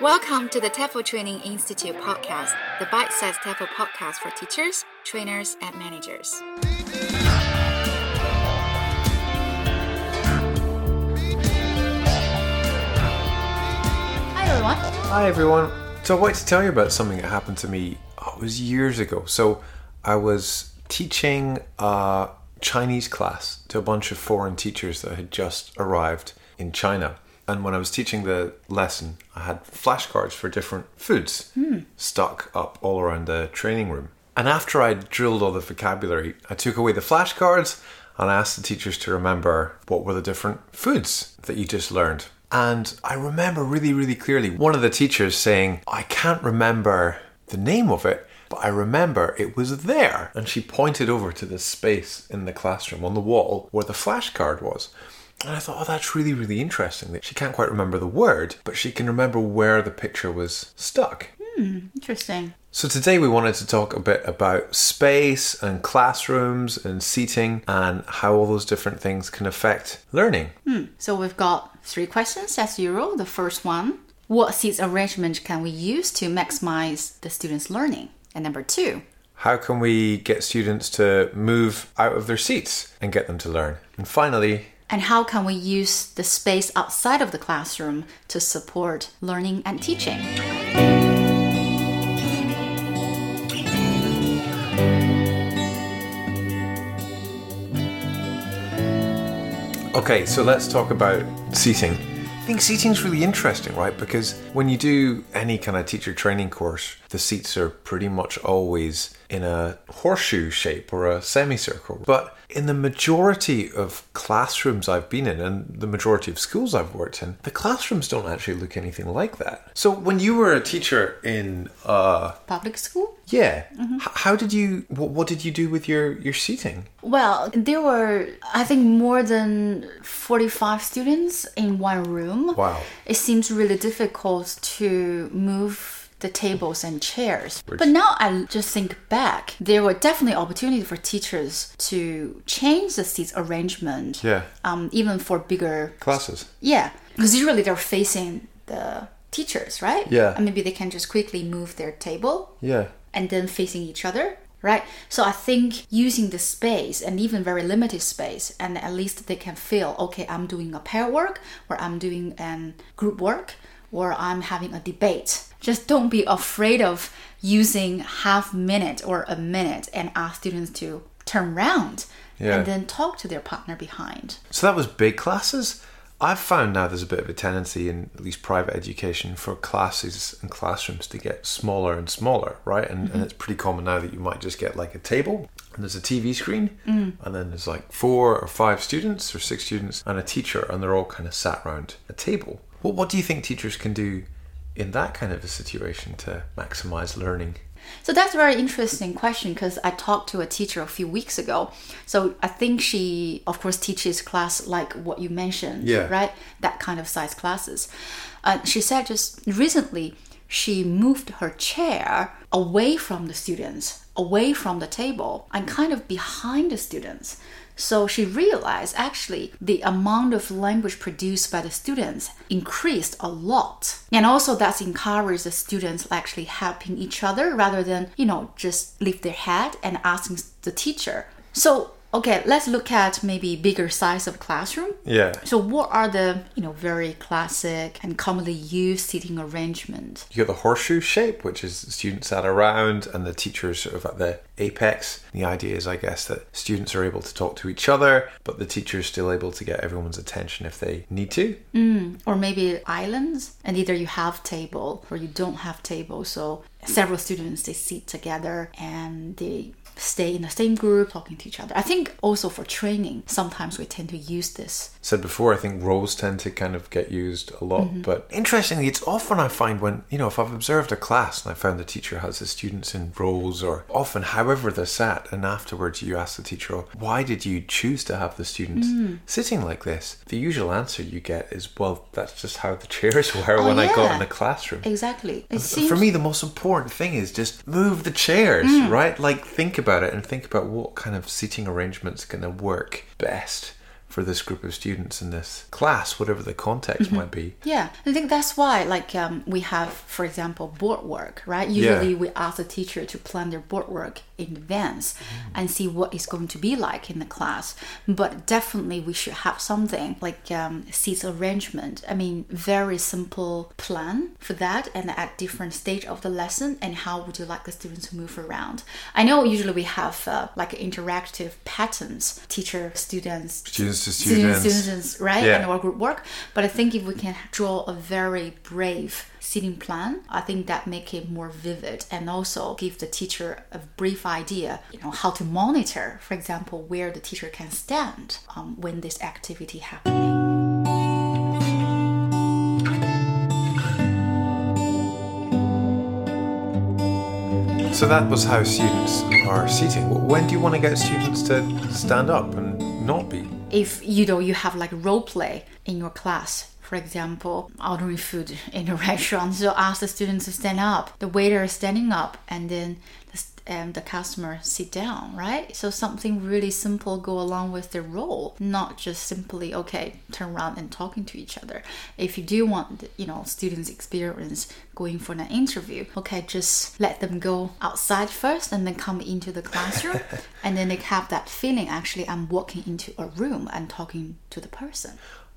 Welcome to the TEFL Training Institute podcast, the bite sized TEFL podcast for teachers, trainers, and managers. Hi everyone. Hi everyone. So I wanted to tell you about something that happened to me. Oh, it was years ago. So I was teaching a Chinese class to a bunch of foreign teachers that had just arrived in China. And when I was teaching the lesson, I had flashcards for different foods hmm. stuck up all around the training room. And after I drilled all the vocabulary, I took away the flashcards and I asked the teachers to remember what were the different foods that you just learned. And I remember really, really clearly one of the teachers saying, I can't remember the name of it, but I remember it was there. And she pointed over to this space in the classroom on the wall where the flashcard was. And I thought, oh, that's really, really interesting that she can't quite remember the word, but she can remember where the picture was stuck. Hmm, interesting. So today we wanted to talk a bit about space and classrooms and seating and how all those different things can affect learning. Hmm, so we've got three questions as usual. The first one What seats arrangement can we use to maximize the students' learning? And number two, How can we get students to move out of their seats and get them to learn? And finally, and how can we use the space outside of the classroom to support learning and teaching? Okay, so let's talk about seating. Think seating's really interesting, right? Because when you do any kind of teacher training course, the seats are pretty much always in a horseshoe shape or a semicircle. But in the majority of classrooms I've been in and the majority of schools I've worked in, the classrooms don't actually look anything like that. So when you were a teacher in uh Public school? Yeah, h- how did you what, what did you do with your your seating? Well, there were, I think, more than 45 students in one room. Wow. It seems really difficult to move the tables and chairs. But now I just think back, there were definitely opportunity for teachers to change the seats arrangement. Yeah. Um, even for bigger Classes. yeah, because usually they're facing the teachers, right? Yeah. And maybe they can just quickly move their table Yeah. And then facing each other, right? So I think using the space and even very limited space, and at least they can feel, okay, I'm doing a pair work, or I'm doing an group work, or I'm having a debate. Just don't be afraid of using half minute or a minute and ask students to turn around Yeah. and then talk to their partner behind. So that was big classes. I've found now there's a bit of a tendency in at least private education for classes and classrooms to get smaller and smaller, right? And, and mm-hmm. it's pretty common now that you might just get like a table and there's a TV screen, mm. and then there's like four or five students or six students and a teacher, and they're all kind of sat around a table. What, what do you think teachers can do in that kind of a situation to maximize learning? So that's a very interesting question because I talked to a teacher a few weeks ago. So I think she, of course, teaches class like what you mentioned, Yeah. right? That kind of size classes. Uh, she said just recently she moved her chair away from the students, away from the table, and kind of behind the students. So she realized actually the amount of language produced by the students increased a lot. And also that's encouraged the students actually helping each other rather than, you know, just lift their head and asking the teacher. So okay, let's look at maybe bigger size of classroom. Yeah. So what are the, you know, very classic and commonly used seating arrangement? You got the horseshoe shape, which is students sat around and the teachers sort of at the apex. The idea is, I guess, that students are able to talk to each other, but the teacher's still able to get everyone's attention if they need to. Mm, or maybe islands and either you have table or you don't have table so several students they sit together and they stay in the same group talking to each other i think also for training sometimes we tend to use this Said before, I think roles tend to kind of get used a lot. Mm-hmm. But interestingly, it's often I find when, you know, if I've observed a class and I found the teacher has the students in rows or often however they're sat, and afterwards you ask the teacher, "Oh, why did you choose to have the students mm. sitting like this? The usual answer you get is, well, that's just how the chairs were oh, when I got in the classroom. exactly it For seems me, the most important thing is just move the chairs, mm. right? Like, think about it and think about what kind of seating arrangement's going to work best for this group of students in this class, whatever the context Mm-hmm. might be. Yeah, I think that's why, like, um, we have, for example, board work, right? Usually, we ask the teacher to plan their board work in advance and see what it's going to be like in the class. But definitely, we should have something like um, seats arrangement. I mean, very simple plan for that, and at different stage of the lesson, and how would you like the students to move around? I know usually we have uh, like interactive patterns, teacher, students, Students to students, students. students, right? Yeah. And our group work. But I think if we can draw a very brave seating plan, I think that make it more vivid and also give the teacher a brief idea, you know, how to monitor, for example, where the teacher can stand um, when this activity happening. So that was how students are seating. When do you want to get students to stand up and not be? If you know you have like role play in your class for example ordering food in a restaurant so ask the students to stand up. The waiter is standing up and then um, the customer sit down right? So something really simple go along with the role not just simply okay turn around and talking to each other. If you do want you know students experience going for an interview okay just let them go outside first and then come into the classroom and then they have that feeling actually i'm walking into a room and talking to the person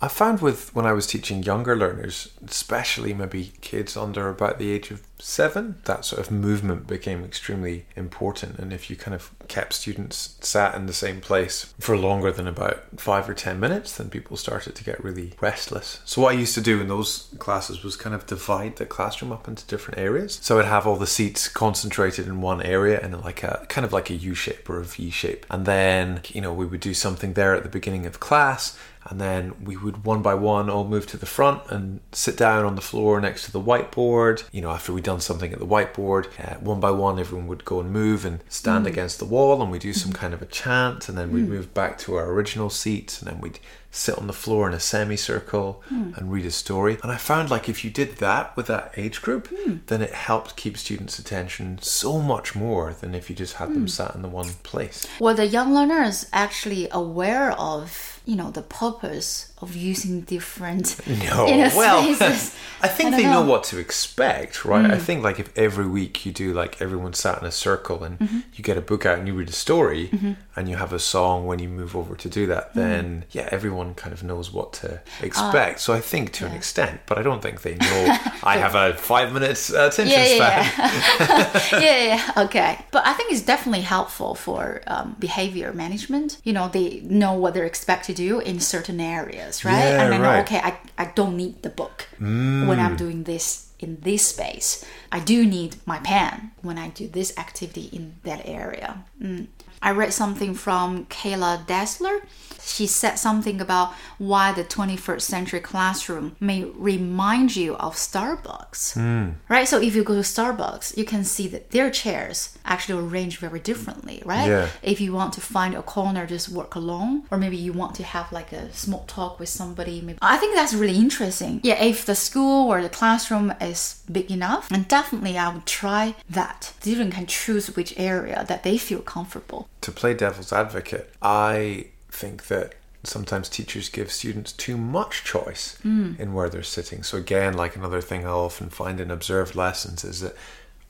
I found with when I was teaching younger learners, especially maybe kids under about the age of seven, that sort of movement became extremely important. And if you kind of kept students sat in the same place for longer than about five or ten minutes, then people started to get really restless. So what I used to do in those classes was kind of divide the classroom up into different areas. So I'd have all the seats concentrated in one area and like a kind of like a U shape or a V shape. And then, you know, we would do something there at the beginning of class and then we would one by one all move to the front and sit down on the floor next to the whiteboard. You know, after we'd done something at the whiteboard, uh, one by one, everyone would go and move and stand mm. against the wall, and we'd do some mm-hmm. kind of a chant, and then we'd mm. move back to our original seats, and then we'd sit on the floor in a semicircle mm. and read a story. And I found like if you did that with that age group, then it helped keep students' attention so much more than if you just had them sat in the one place. were the young learners actually aware of you know the purpose of using different No, well. I think I they know know. what to expect, right? I hmm. think like if every week you do like everyone sat in a circle and mm-hmm. you get a book out and you read a story mm-hmm. and you have a song when you move over to do that, mm-hmm. then yeah, everyone kind of knows what to uh, expect. so I think to an extent, but I don't think they know. I have a five minutes uh, attention Yeah, yeah, span. yeah, yeah, okay. But I think it's definitely helpful for um, behavior management. You know, they know what they're expected to do in certain areas, right? Yeah, and I know, right. okay, I, I don't need the book when I'm doing this in this space. I do need my pen when I do this activity in that area. Mm. I read something from Kayla Delzer. She said something about why the 21st century classroom may remind you of Starbucks. Hmm. Right? So if you go to Starbucks, you can see that their chairs actually arranged very differently, right? Yeah. If you want to find a corner, just work alone, or maybe you want to have like a small talk with somebody. Maybe I think that's really interesting. Yeah, if the school or the classroom is big enough, and definitely I would try that. Students can choose which area that they feel comfortable. to play devil's advocate, I think that sometimes teachers give students too much choice mm. in where they're sitting. So again, like another thing I often find in observed lessons is that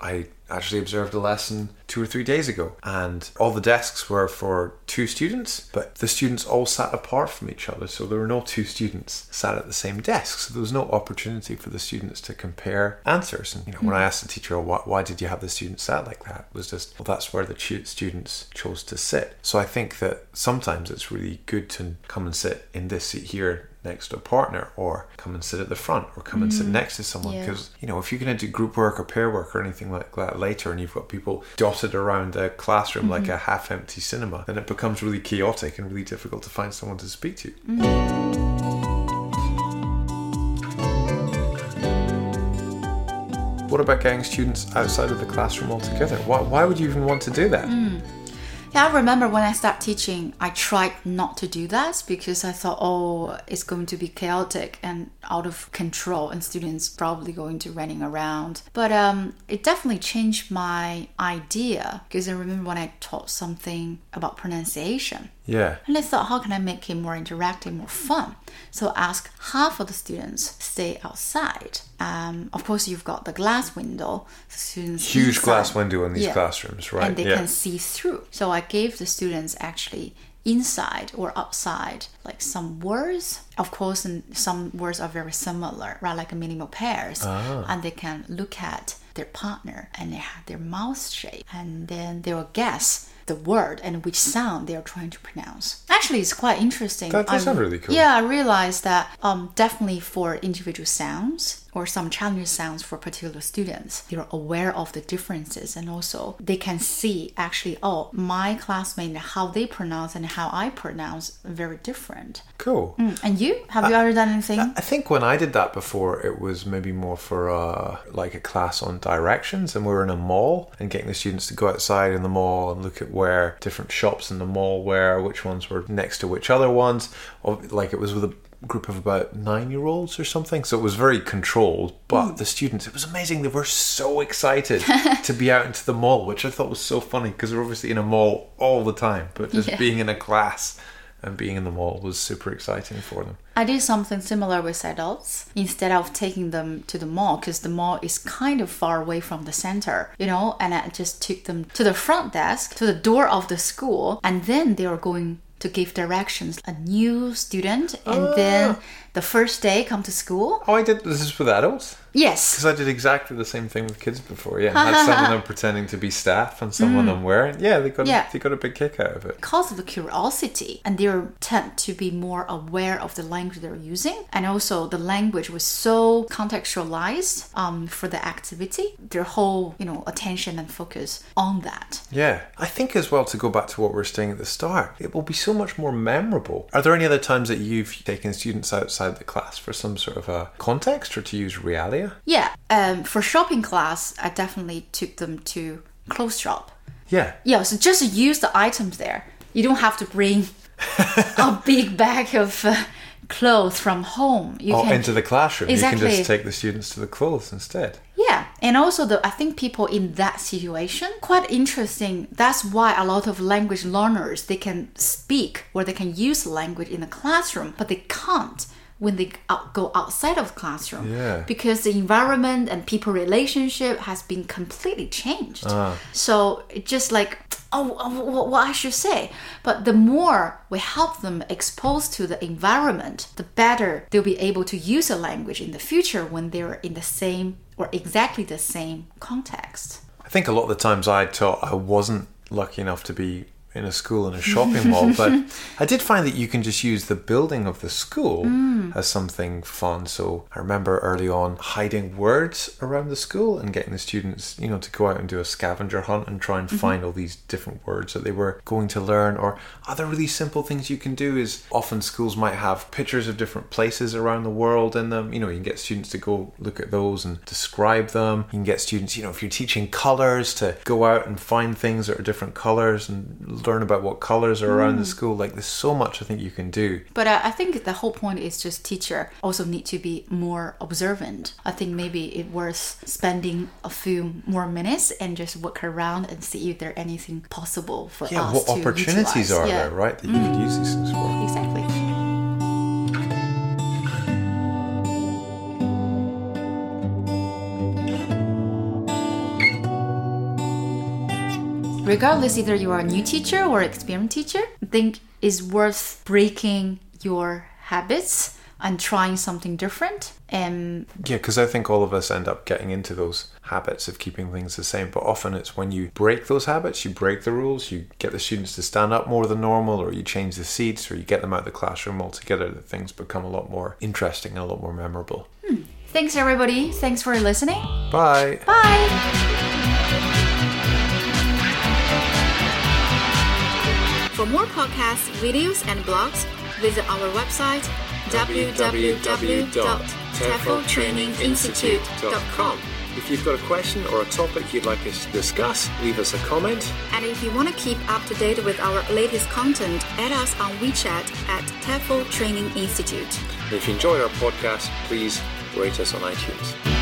I actually observed a lesson two or three days ago, and all the desks were for two students, but the students all sat apart from each other, so there were no two students sat at the same desk. So there was no opportunity for the students to compare answers. And you know, when I hmm. asked the teacher, oh, why, "Why did you have the students sat like that?" it was just, well, that's where the tu- students chose to sit. So I think that sometimes it's really good to come and sit in this seat here next to a partner or come and sit at the front or come and sit mm. next to someone. Yeah. because you know if you're going to do group work or pair work or anything like that later and you've got people dotted around the classroom like mm-hmm. a half empty cinema then it becomes really chaotic and really difficult to find someone to speak to. Mm-hmm. What about getting students outside of the classroom altogether? Why, why would you even want to do that mm. Yeah, I remember when I started teaching, I tried not to do that because I thought, oh, it's going to be chaotic and out of control, and students probably going to running around. But um, it definitely changed my idea because I remember when I taught something about pronunciation. Yeah. And I thought, how can I make it more interactive, more fun? So ask half of the students stay outside. Um, of course, you've got the glass window. The students Huge inside. glass window in these Yeah. classrooms, right? and they yeah. can see through. So I gave the students actually inside or outside like some words of course and some words are very similar right like minimal pairs Ah. and they can look at their partner and they have their mouth shape and then they will guess the word and which sound they are trying to pronounce. Actually it's quite interesting. That does sound really cool. yeah i realized that um, definitely for individual sounds or some challenging sounds for particular students they're aware of the differences and also they can see actually oh my classmate how they pronounce and how i pronounce very different. Cool. and you? Have you ever done anything? I think when I did that before, it was maybe more for uh, like a class on directions, and we were in a mall and getting the students to go outside in the mall and look at where different shops in the mall were, which ones were next to which other ones. Like it was with a group of about nine year olds or something, so it was very controlled. But hmm. the students, it was amazing. They were so excited to be out into the mall, which I thought was so funny because they're obviously in a mall all the time, but just Yeah. being in a class and being in the mall was super exciting for them. I did something similar with adults. Instead of taking them to the mall, because the mall is kind of far away from the center, you know, and I just took them to the front desk, to the door of the school, and then they were going to give directions. A new student, and ah. then the first day come to school. Oh, I did. This is with adults. Yes. Because I did exactly the same thing with kids before. Yeah, had some of them pretending to be staff and some of them weren't. Yeah, they got Mm. Yeah. they got a big kick out of it. because of the curiosity and they tend to be more aware of the language they're using and also the language was so contextualized um, for the activity their whole you know attention and focus on that Yeah, I think as well to go back to what we were saying at the start, it will be so much more memorable. Are there any other times that you've taken students outside the class for some sort of a context or to use realia? yeah um, for shopping class i definitely took them to clothes shop Yeah, yeah so just use the items there you don't have to bring a big bag of uh, clothes from home you or can into the classroom. Exactly. You can just take the students to the clothes instead. Yeah, and also the I think people in that situation quite interesting. That's why a lot of language learners they can speak or they can use language in the classroom, but they can't when they out, go outside of the classroom Yeah. because the environment and people relationship has been completely changed. Ah. So it just like oh, oh, what- what I should say. But the more we help them exposed to the environment, the better they'll be able to use a language in the future when they're in the same or exactly the same context. I think a lot of the times I taught, I wasn't lucky enough to be in a school in a shopping mall, but I did find that you can just use the building of the school mm. as something fun. So I remember early on hiding words around the school and getting the students, you know, to go out and do a scavenger hunt and try and mm-hmm. find all these different words that they were going to learn. Or other really simple things you can do is often schools might have pictures of different places around the world in them. You know, you can get students to go look at those and describe them. You can get students, you know, if you're teaching colors, to go out and find things that are different colors and learn about what colors are around the school. Like, there's so much I think you can do. But uh, I think the whole point is just teacher also need to be more observant. I think maybe it worth spending a few more minutes and just walk around and see if there anything possible for Yeah, us Yeah, what to opportunities utilize. are Yeah. there, right, that you could use these things for? Exactly. Regardless, either you are a new teacher or experienced teacher, I think it's worth breaking your habits and trying something different. And Yeah, because I think all of us end up getting into those habits of keeping things the same. But often it's when you break those habits, you break the rules, you get the students to stand up more than normal, or you change the seats, or you get them out of the classroom altogether, that things become a lot more interesting and a lot more memorable. Hmm. thanks, everybody. Thanks for listening. Bye. Bye. For more podcasts, videos, and blogs, visit our website www.tefltraininginstitute.com. If you've got a question or a topic you'd like us to discuss, leave us a comment. And if you want to keep up to date with our latest content, add us on WeChat at TEFL Training Institute. And if you enjoy our podcast, please rate us on iTunes.